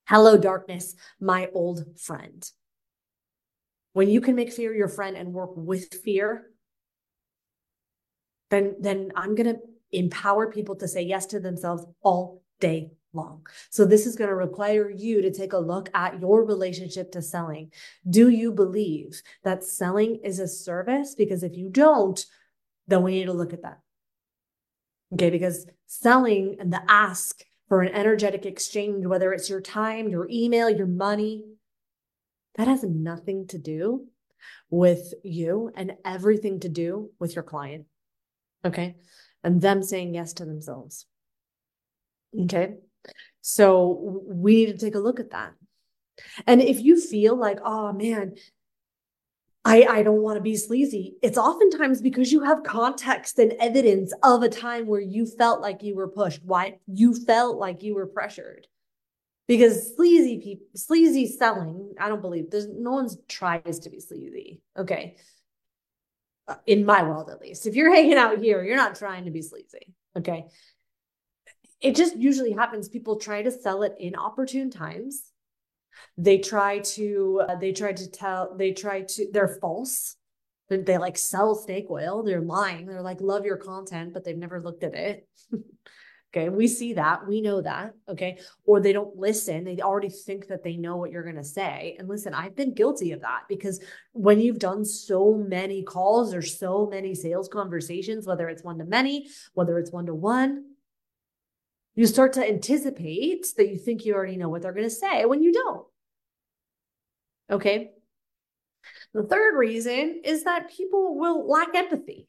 Hello, darkness, my old friend. When you can make fear your friend and work with fear, then, then I'm going to empower people to say yes to themselves all day long. So this is going to require you to take a look at your relationship to selling. Do you believe that selling is a service? Because if you don't, then we need to look at that. Okay. Because selling and the ask for an energetic exchange, whether it's your time, your email, your money, that has nothing to do with you and everything to do with your client. Okay. And them saying yes to themselves. Okay. So we need to take a look at that. And if you feel like, oh man, I, I don't want to be sleazy. It's oftentimes because you have context and evidence of a time where you felt like you were pushed, why you felt like you were pressured. Because sleazy people, sleazy selling, I don't believe there's no one's tries to be sleazy. Okay. Uh, in my world, at least. If you're hanging out here, you're not trying to be sleazy. Okay. It just usually happens. People try to sell it in opportune times they try to uh, they try to tell they try to they're false. They, they like sell snake oil. They're lying. They're like love your content but they've never looked at it. Okay we see that. We know that. Okay? Or they don't listen. They already think that they know what you're going to say. And listen i've been guilty of that because when you've done so many calls or so many sales conversations whether it's one to many whether it's one to one you start to anticipate that you think you already know what they're going to say when you don't. Okay. The third reason is that people will lack empathy.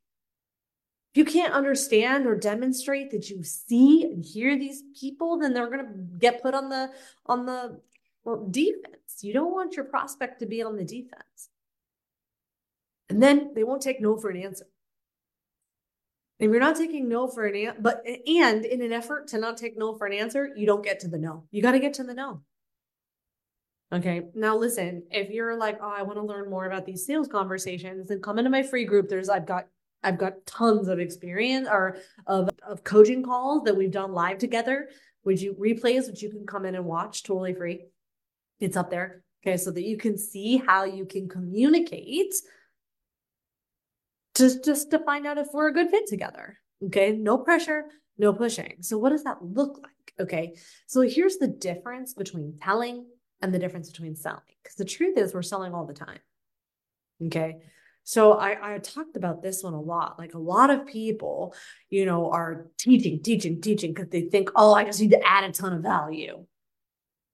If you can't understand or demonstrate that you see and hear these people, then they're going to get put on the on the well, defense. You don't want your prospect to be on the defense. And then they won't take no for an answer. If you're not taking no for an answer, but and in an effort to not take no for an answer, you don't get to the no. You got to get to the no. Okay. Now listen, if you're like, oh, I want to learn more about these sales conversations, then come into my free group. There's I've got I've got tons of experience or of, of coaching calls that we've done live together. Would you replays, which you can come in and watch totally free? It's up there. Okay, so that you can see how you can communicate just just to find out if we're a good fit together. Okay, no pressure, no pushing. So what does that look like? Okay, so here's the difference between telling and the difference between selling. Because the truth is, we're selling all the time. Okay. So I, I talked about this one a lot. Like a lot of people, you know, are teaching, teaching, teaching because they think, oh, I just need to add a ton of value.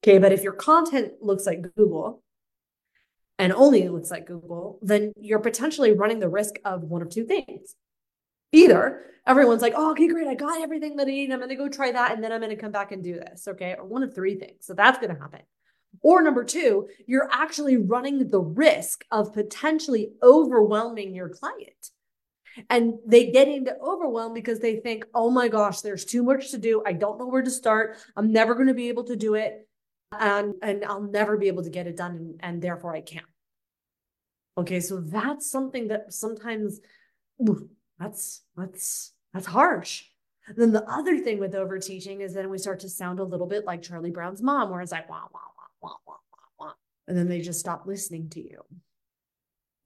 Okay. But if your content looks like Google, and only it looks like Google, then you're potentially running the risk of one of two things. Either everyone's like, oh, okay, great, I got everything that I need. I'm going to go try that. And then I'm going to come back and do this. Okay. Or one of three things. So that's going to happen. Or number two, you're actually running the risk of potentially overwhelming your client. And they get into overwhelm because they think, oh my gosh, there's too much to do. I don't know where to start. I'm never going to be able to do it. And, and I'll never be able to get it done. And, and therefore I can't. Okay, so that's something that sometimes that's that's that's harsh. then the other thing with overteaching is then we start to sound a little bit like Charlie Brown's mom, where it's like wah wah wah wah wah wah, and then they just stop listening to you.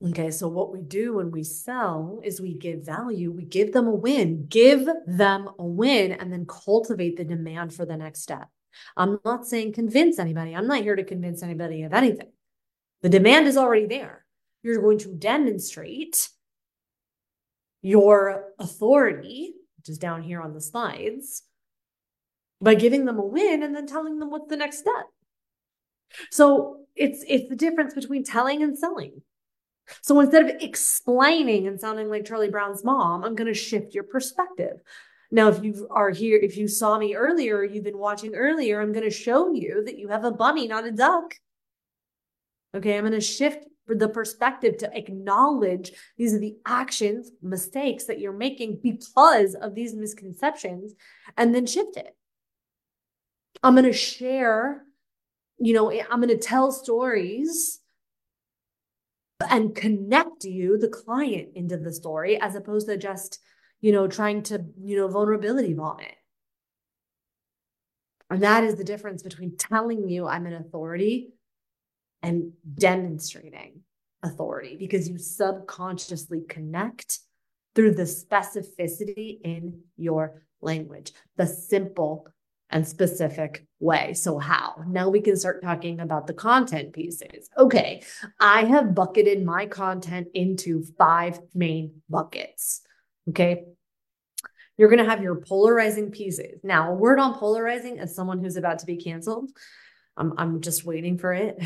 Okay, so what we do when we sell is we give value, we give them a win, give them a win, and then cultivate the demand for the next step. I'm not saying convince anybody. I'm not here to convince anybody of anything. The demand is already there you're going to demonstrate your authority, which is down here on the slides, by giving them a win and then telling them what's the next step. So it's it's the difference between telling and selling. So instead of explaining and sounding like Charlie Brown's mom, I'm going to shift your perspective. Now, if you are here, if you saw me earlier, you've been watching earlier, I'm going to show you that you have a bunny, not a duck. Okay, I'm going to shift the perspective to acknowledge these are the actions, mistakes that you're making because of these misconceptions, and then shift it. I'm going to share, you know, eh, I'm going to tell stories and connect you, the client, into the story as opposed to just, you know, trying to, you know, vulnerability vomit. And that is the difference between telling you I'm an authority and demonstrating authority because you subconsciously connect through the specificity in your language, the simple and specific way. So, how? Now we can start talking about the content pieces. Okay, I have bucketed my content into five main buckets. Okay. You're going to have your polarizing pieces. Now, a word on polarizing as someone who's about to be canceled I'm I'm just waiting for it.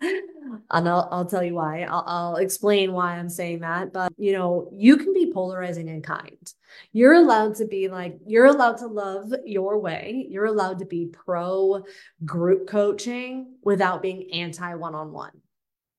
and I'll I'll tell you why. I'll I'll explain why I'm saying that. But you know, you can be polarizing and kind. You're allowed to be like, you're allowed to love your way. You're allowed to be pro group coaching without being anti one-on-one.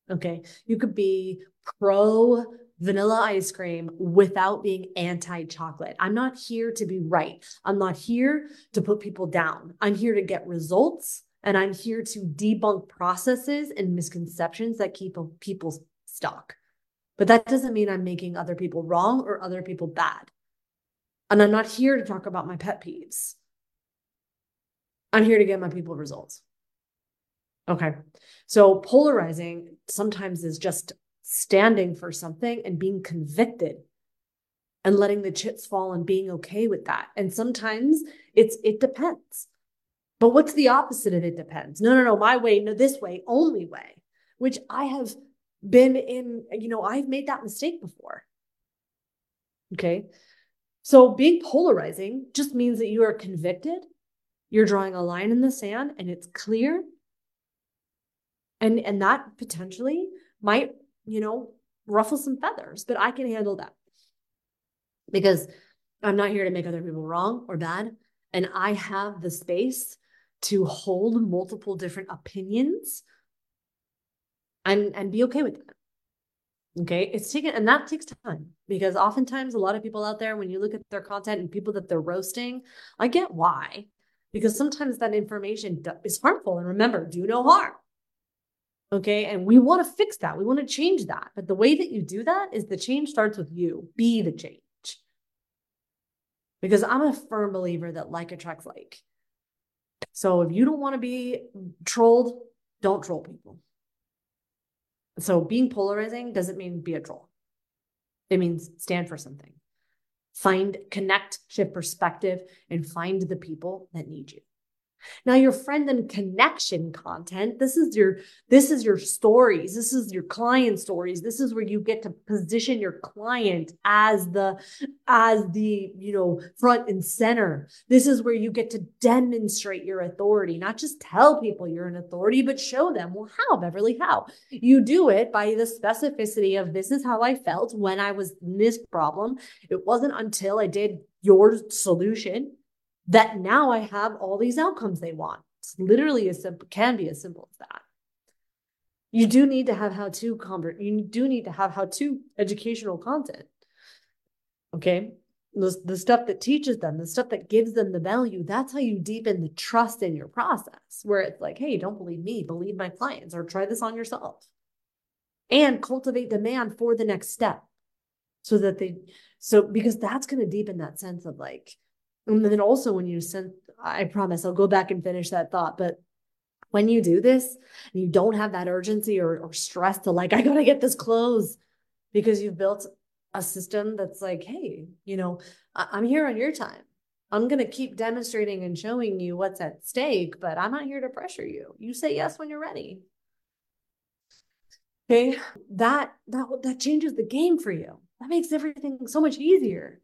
Okay. You could be pro vanilla ice cream without being anti chocolate. I'm not here to be right. I'm not here to put people down. I'm here to get results and I'm here to debunk processes and misconceptions that keep people stuck. But that doesn't mean I'm making other people wrong or other people bad. And I'm not here to talk about my pet peeves. I'm here to get my people results. Okay. So polarizing sometimes is just standing for something and being convicted and letting the chips fall and being okay with that. And sometimes it's it depends. But what's the opposite of it depends? No, no, no, my way, no, this way, only way, which I have been in, you know, I've made that mistake before. Okay. So being polarizing just means that you are convicted, you're drawing a line in the sand and it's clear. And and that potentially might, you know, ruffle some feathers, but I can handle that. because I'm not here to make other people wrong or bad. And I have the space to hold multiple different opinions and, and be okay with that. Okay. It's taken, and that takes time because oftentimes a lot of people out there, when you look at their content and people that they're roasting, I get why, because sometimes that information is harmful. And remember, do no harm. Okay. And we want to fix that. We want to change that. But the way that you do that is the change starts with you. Be the change. Because I'm a firm believer that like attracts like. So if you don't want to be trolled, don't troll people. So being polarizing doesn't mean be a troll. It means stand for something. Find, connect, shift perspective, and find the people that need you. Now your friend and connection content, this is your this is your stories. This is your client stories. This is where you get to position your client as the as the, you know, front and center. This is where you get to demonstrate your authority, not just tell people you're an authority, but show them, well, how, Beverly, how? You do it by the specificity of this is how I felt when I was in this problem. It wasn't until I did your solution that now I have all these outcomes they want. It's literally as simple, can be as simple as that. You do need to have how to convert, you do need to have how to educational content. Okay. The, the stuff that teaches them, the stuff that gives them the value, that's how you deepen the trust in your process, where it's like, hey, don't believe me, believe my clients, or try this on yourself. And cultivate demand for the next step so that they, so because that's going to deepen that sense of like, and then also when you send, I promise I'll go back and finish that thought. But when you do this and you don't have that urgency or, or stress to like, I gotta get this closed because you've built a system that's like, hey, you know, I- I'm here on your time. I'm going to keep demonstrating and showing you what's at stake, but I'm not here to pressure you. You say yes when you're ready. Okay? That that that changes the game for you. That makes everything so much easier.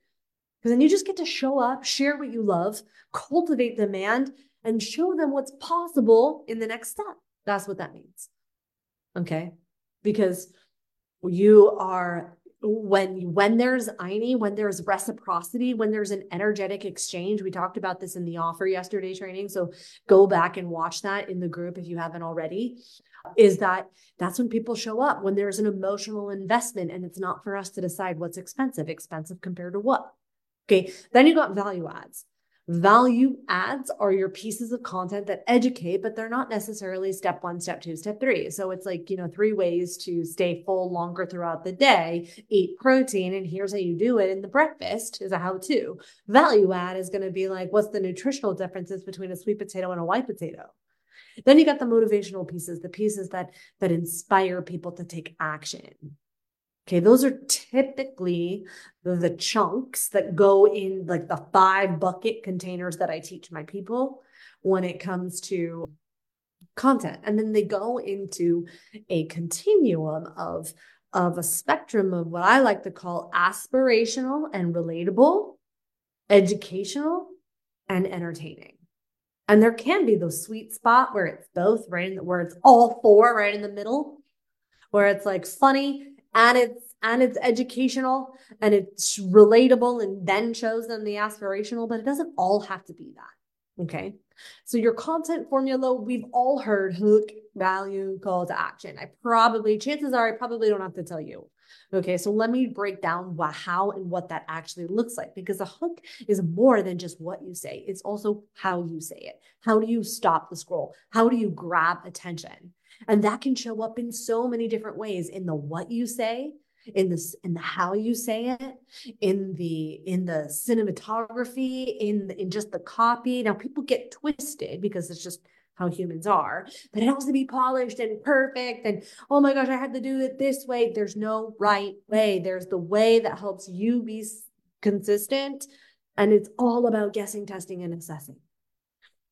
Because then you just get to show up, share what you love, cultivate demand, and show them what's possible in the next step. That's what that means. Okay. Because you are when when there's ini when there's reciprocity when there's an energetic exchange we talked about this in the offer yesterday training so go back and watch that in the group if you haven't already is that that's when people show up when there's an emotional investment and it's not for us to decide what's expensive expensive compared to what Okay. Then you got value adds. Value adds are your pieces of content that educate, but they're not necessarily step one, step two, step three. So it's like, you know, three ways to stay full longer throughout the day, eat protein, and here's how you do it in the breakfast is a how to. Value add is going to be like, what's the nutritional differences between a sweet potato and a white potato? Then you got the motivational pieces, the pieces that that inspire people to take action. Okay, those are typically the chunks that go in like the five bucket containers that I teach my people when it comes to content. And then they go into a continuum of, of a spectrum of what I like to call aspirational and relatable, educational, and entertaining. And there can be those sweet spot where it's both right in the, where it's all four right in the middle, where it's like funny and it's and it's educational and it's relatable and then shows them the aspirational, but it doesn't all have to be that. Okay. So your content formula, we've all heard hook, value, call to action. I probably, chances are, I probably don't have to tell you. Okay, so let me break down what, how and what that actually looks like because a hook is more than just what you say. It's also how you say it. How do you stop the scroll? How do you grab attention? And that can show up in so many different ways in the what you say, in this in the how you say it in the in the cinematography in in just the copy. Now people get twisted because it's just how humans are that it has to be polished and perfect and oh my gosh i had to do it this way. There's no right way. There's the way that helps you be consistent and it's all about guessing testing and assessing.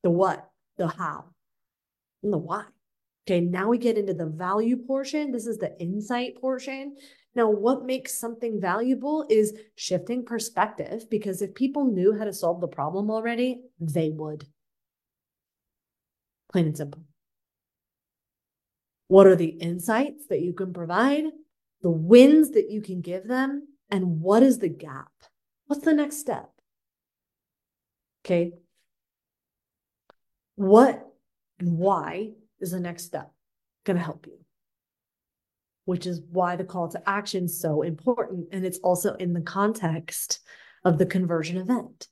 The what the how and the why Okay, now we get into the value portion. This is the insight portion. Now, what makes something valuable is shifting perspective because if people knew how to solve the problem already, they would. Plain and simple. What are the insights that you can provide, the wins that you can give them, and what is the gap? What's the next step? Okay. What and why is the next step going to help you? Which is why the call to action is so important. And it's also in the context of the conversion event.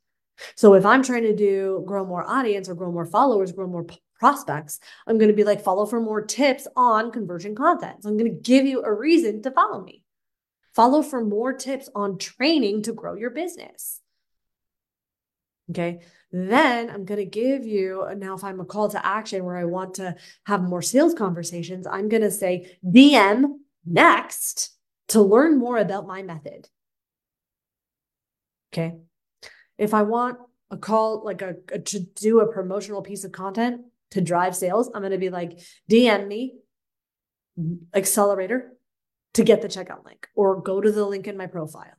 So if I'm trying to do grow more audience or grow more followers, grow more prospects, I'm going to be like, follow for more tips on conversion content. So I'm going to give you a reason to follow me. Follow for more tips on training to grow your business. Okay. Then I'm going to give you now, if I'm a call to action where I want to have more sales conversations, I'm going to say DM next to learn more about my method. Okay. If I want a call, like a, a to do a promotional piece of content to drive sales, I'm going to be like, DM me mm, accelerator to get the checkout link or go to the link in my profile.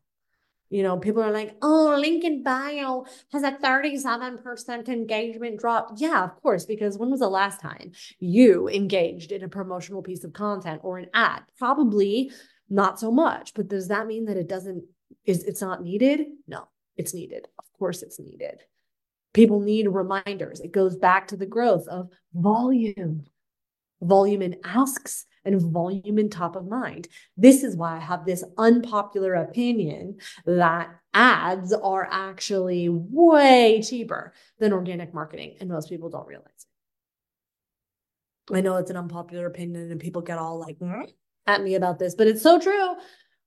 You know, people are like, oh, link in bio has a 37% engagement drop. Yeah, of course, because when was the last time you engaged in a promotional piece of content or an ad? Probably not so much. But does that mean that it doesn't, is it's not needed? No, it's needed. Of course, it's needed. People need reminders. It goes back to the growth of volume, volume in asks and volume in top of mind. This is why I have this unpopular opinion that ads are actually way cheaper than organic marketing, and most people don't realize it. I know it's an unpopular opinion, and people get all like hmm, at me about this, but it's so true.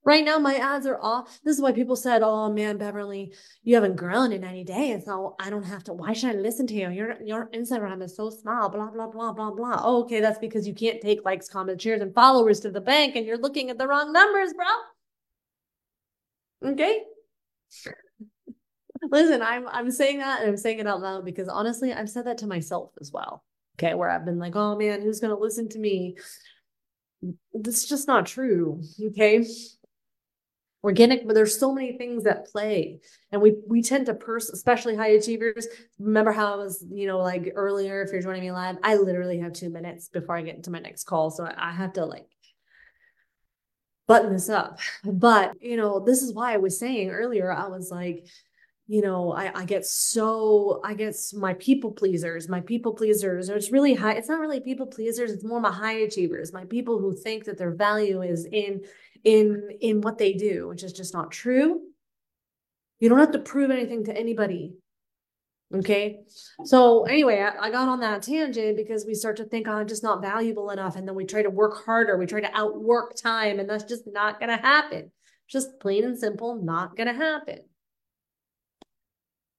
Right now, my ads are off. This is why people said, "Oh man, Beverly, you haven't grown in 90 days, so I don't have to. Why should I listen to you? Your your Instagram is so small. Blah blah blah blah blah. Oh, okay, that's because you can't take likes, comments, shares, and followers to the bank, and you're looking at the wrong numbers, bro. Okay. Listen, I'm I'm saying that, and I'm saying it out loud because honestly, I've said that to myself as well. Okay, where I've been like, "Oh man, who's gonna listen to me?" That's just not true. Okay organic but there's so many things that play. And we we tend to purse especially high achievers. Remember how i was you know like earlier if you're joining me live i literally have two minutes before i get into my next call. So i have to like button this up. But you know this is why i was saying earlier i was like you know i i get so i get my people pleasers my people pleasers. It's really high it's not really people pleasers it's more my high achievers my people who think that their value is in in in what they do, which is just not true. You don't have to prove anything to anybody. Okay. So anyway, I, I, got on that tangent because we start to think, oh, I'm just not valuable enough. And then we try to work harder. We try to outwork time, and that's just not going to happen. Just plain and simple, not going to happen.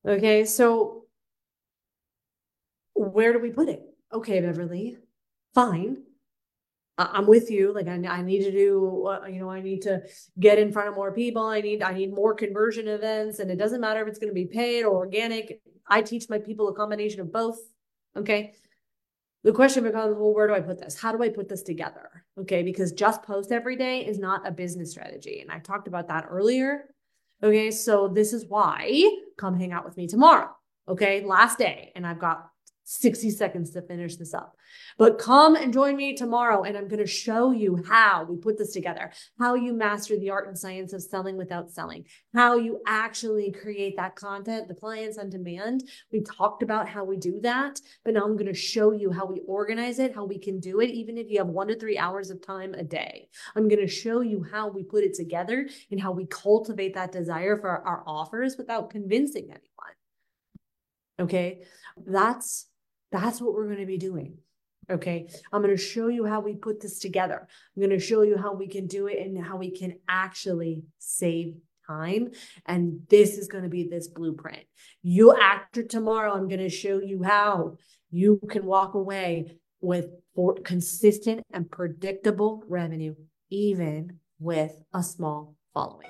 Okay. So where do we put it? Okay, Beverly, fine. I'm with you. Like I, I need to do, uh, you know, I need to get in front of more people. I need, I need more conversion events, and it doesn't matter if it's going to be paid or organic. I teach my people a combination of both. Okay. The question becomes, well, where do I put this? How do I put this together? Okay, because just post every day is not a business strategy, and I talked about that earlier. Okay, so this is why come hang out with me tomorrow. Okay, last day, and I've got 60 seconds to finish this up. But come and join me tomorrow, and I'm going to show you how we put this together, how you master the art and science of selling without selling, how you actually create that content, the clients on demand. We talked about how we do that, but now I'm going to show you how we organize it, how we can do it, even if you have one to three hours of time a day. I'm going to show you how we put it together and how we cultivate that desire for our offers without convincing anyone. Okay, that's that's what we're going to be doing. Okay. I'm going to show you how we put this together. I'm going to show you how we can do it and how we can actually save time. And this is going to be this blueprint. You after tomorrow, I'm going to show you how you can walk away with consistent and predictable revenue, even with a small following.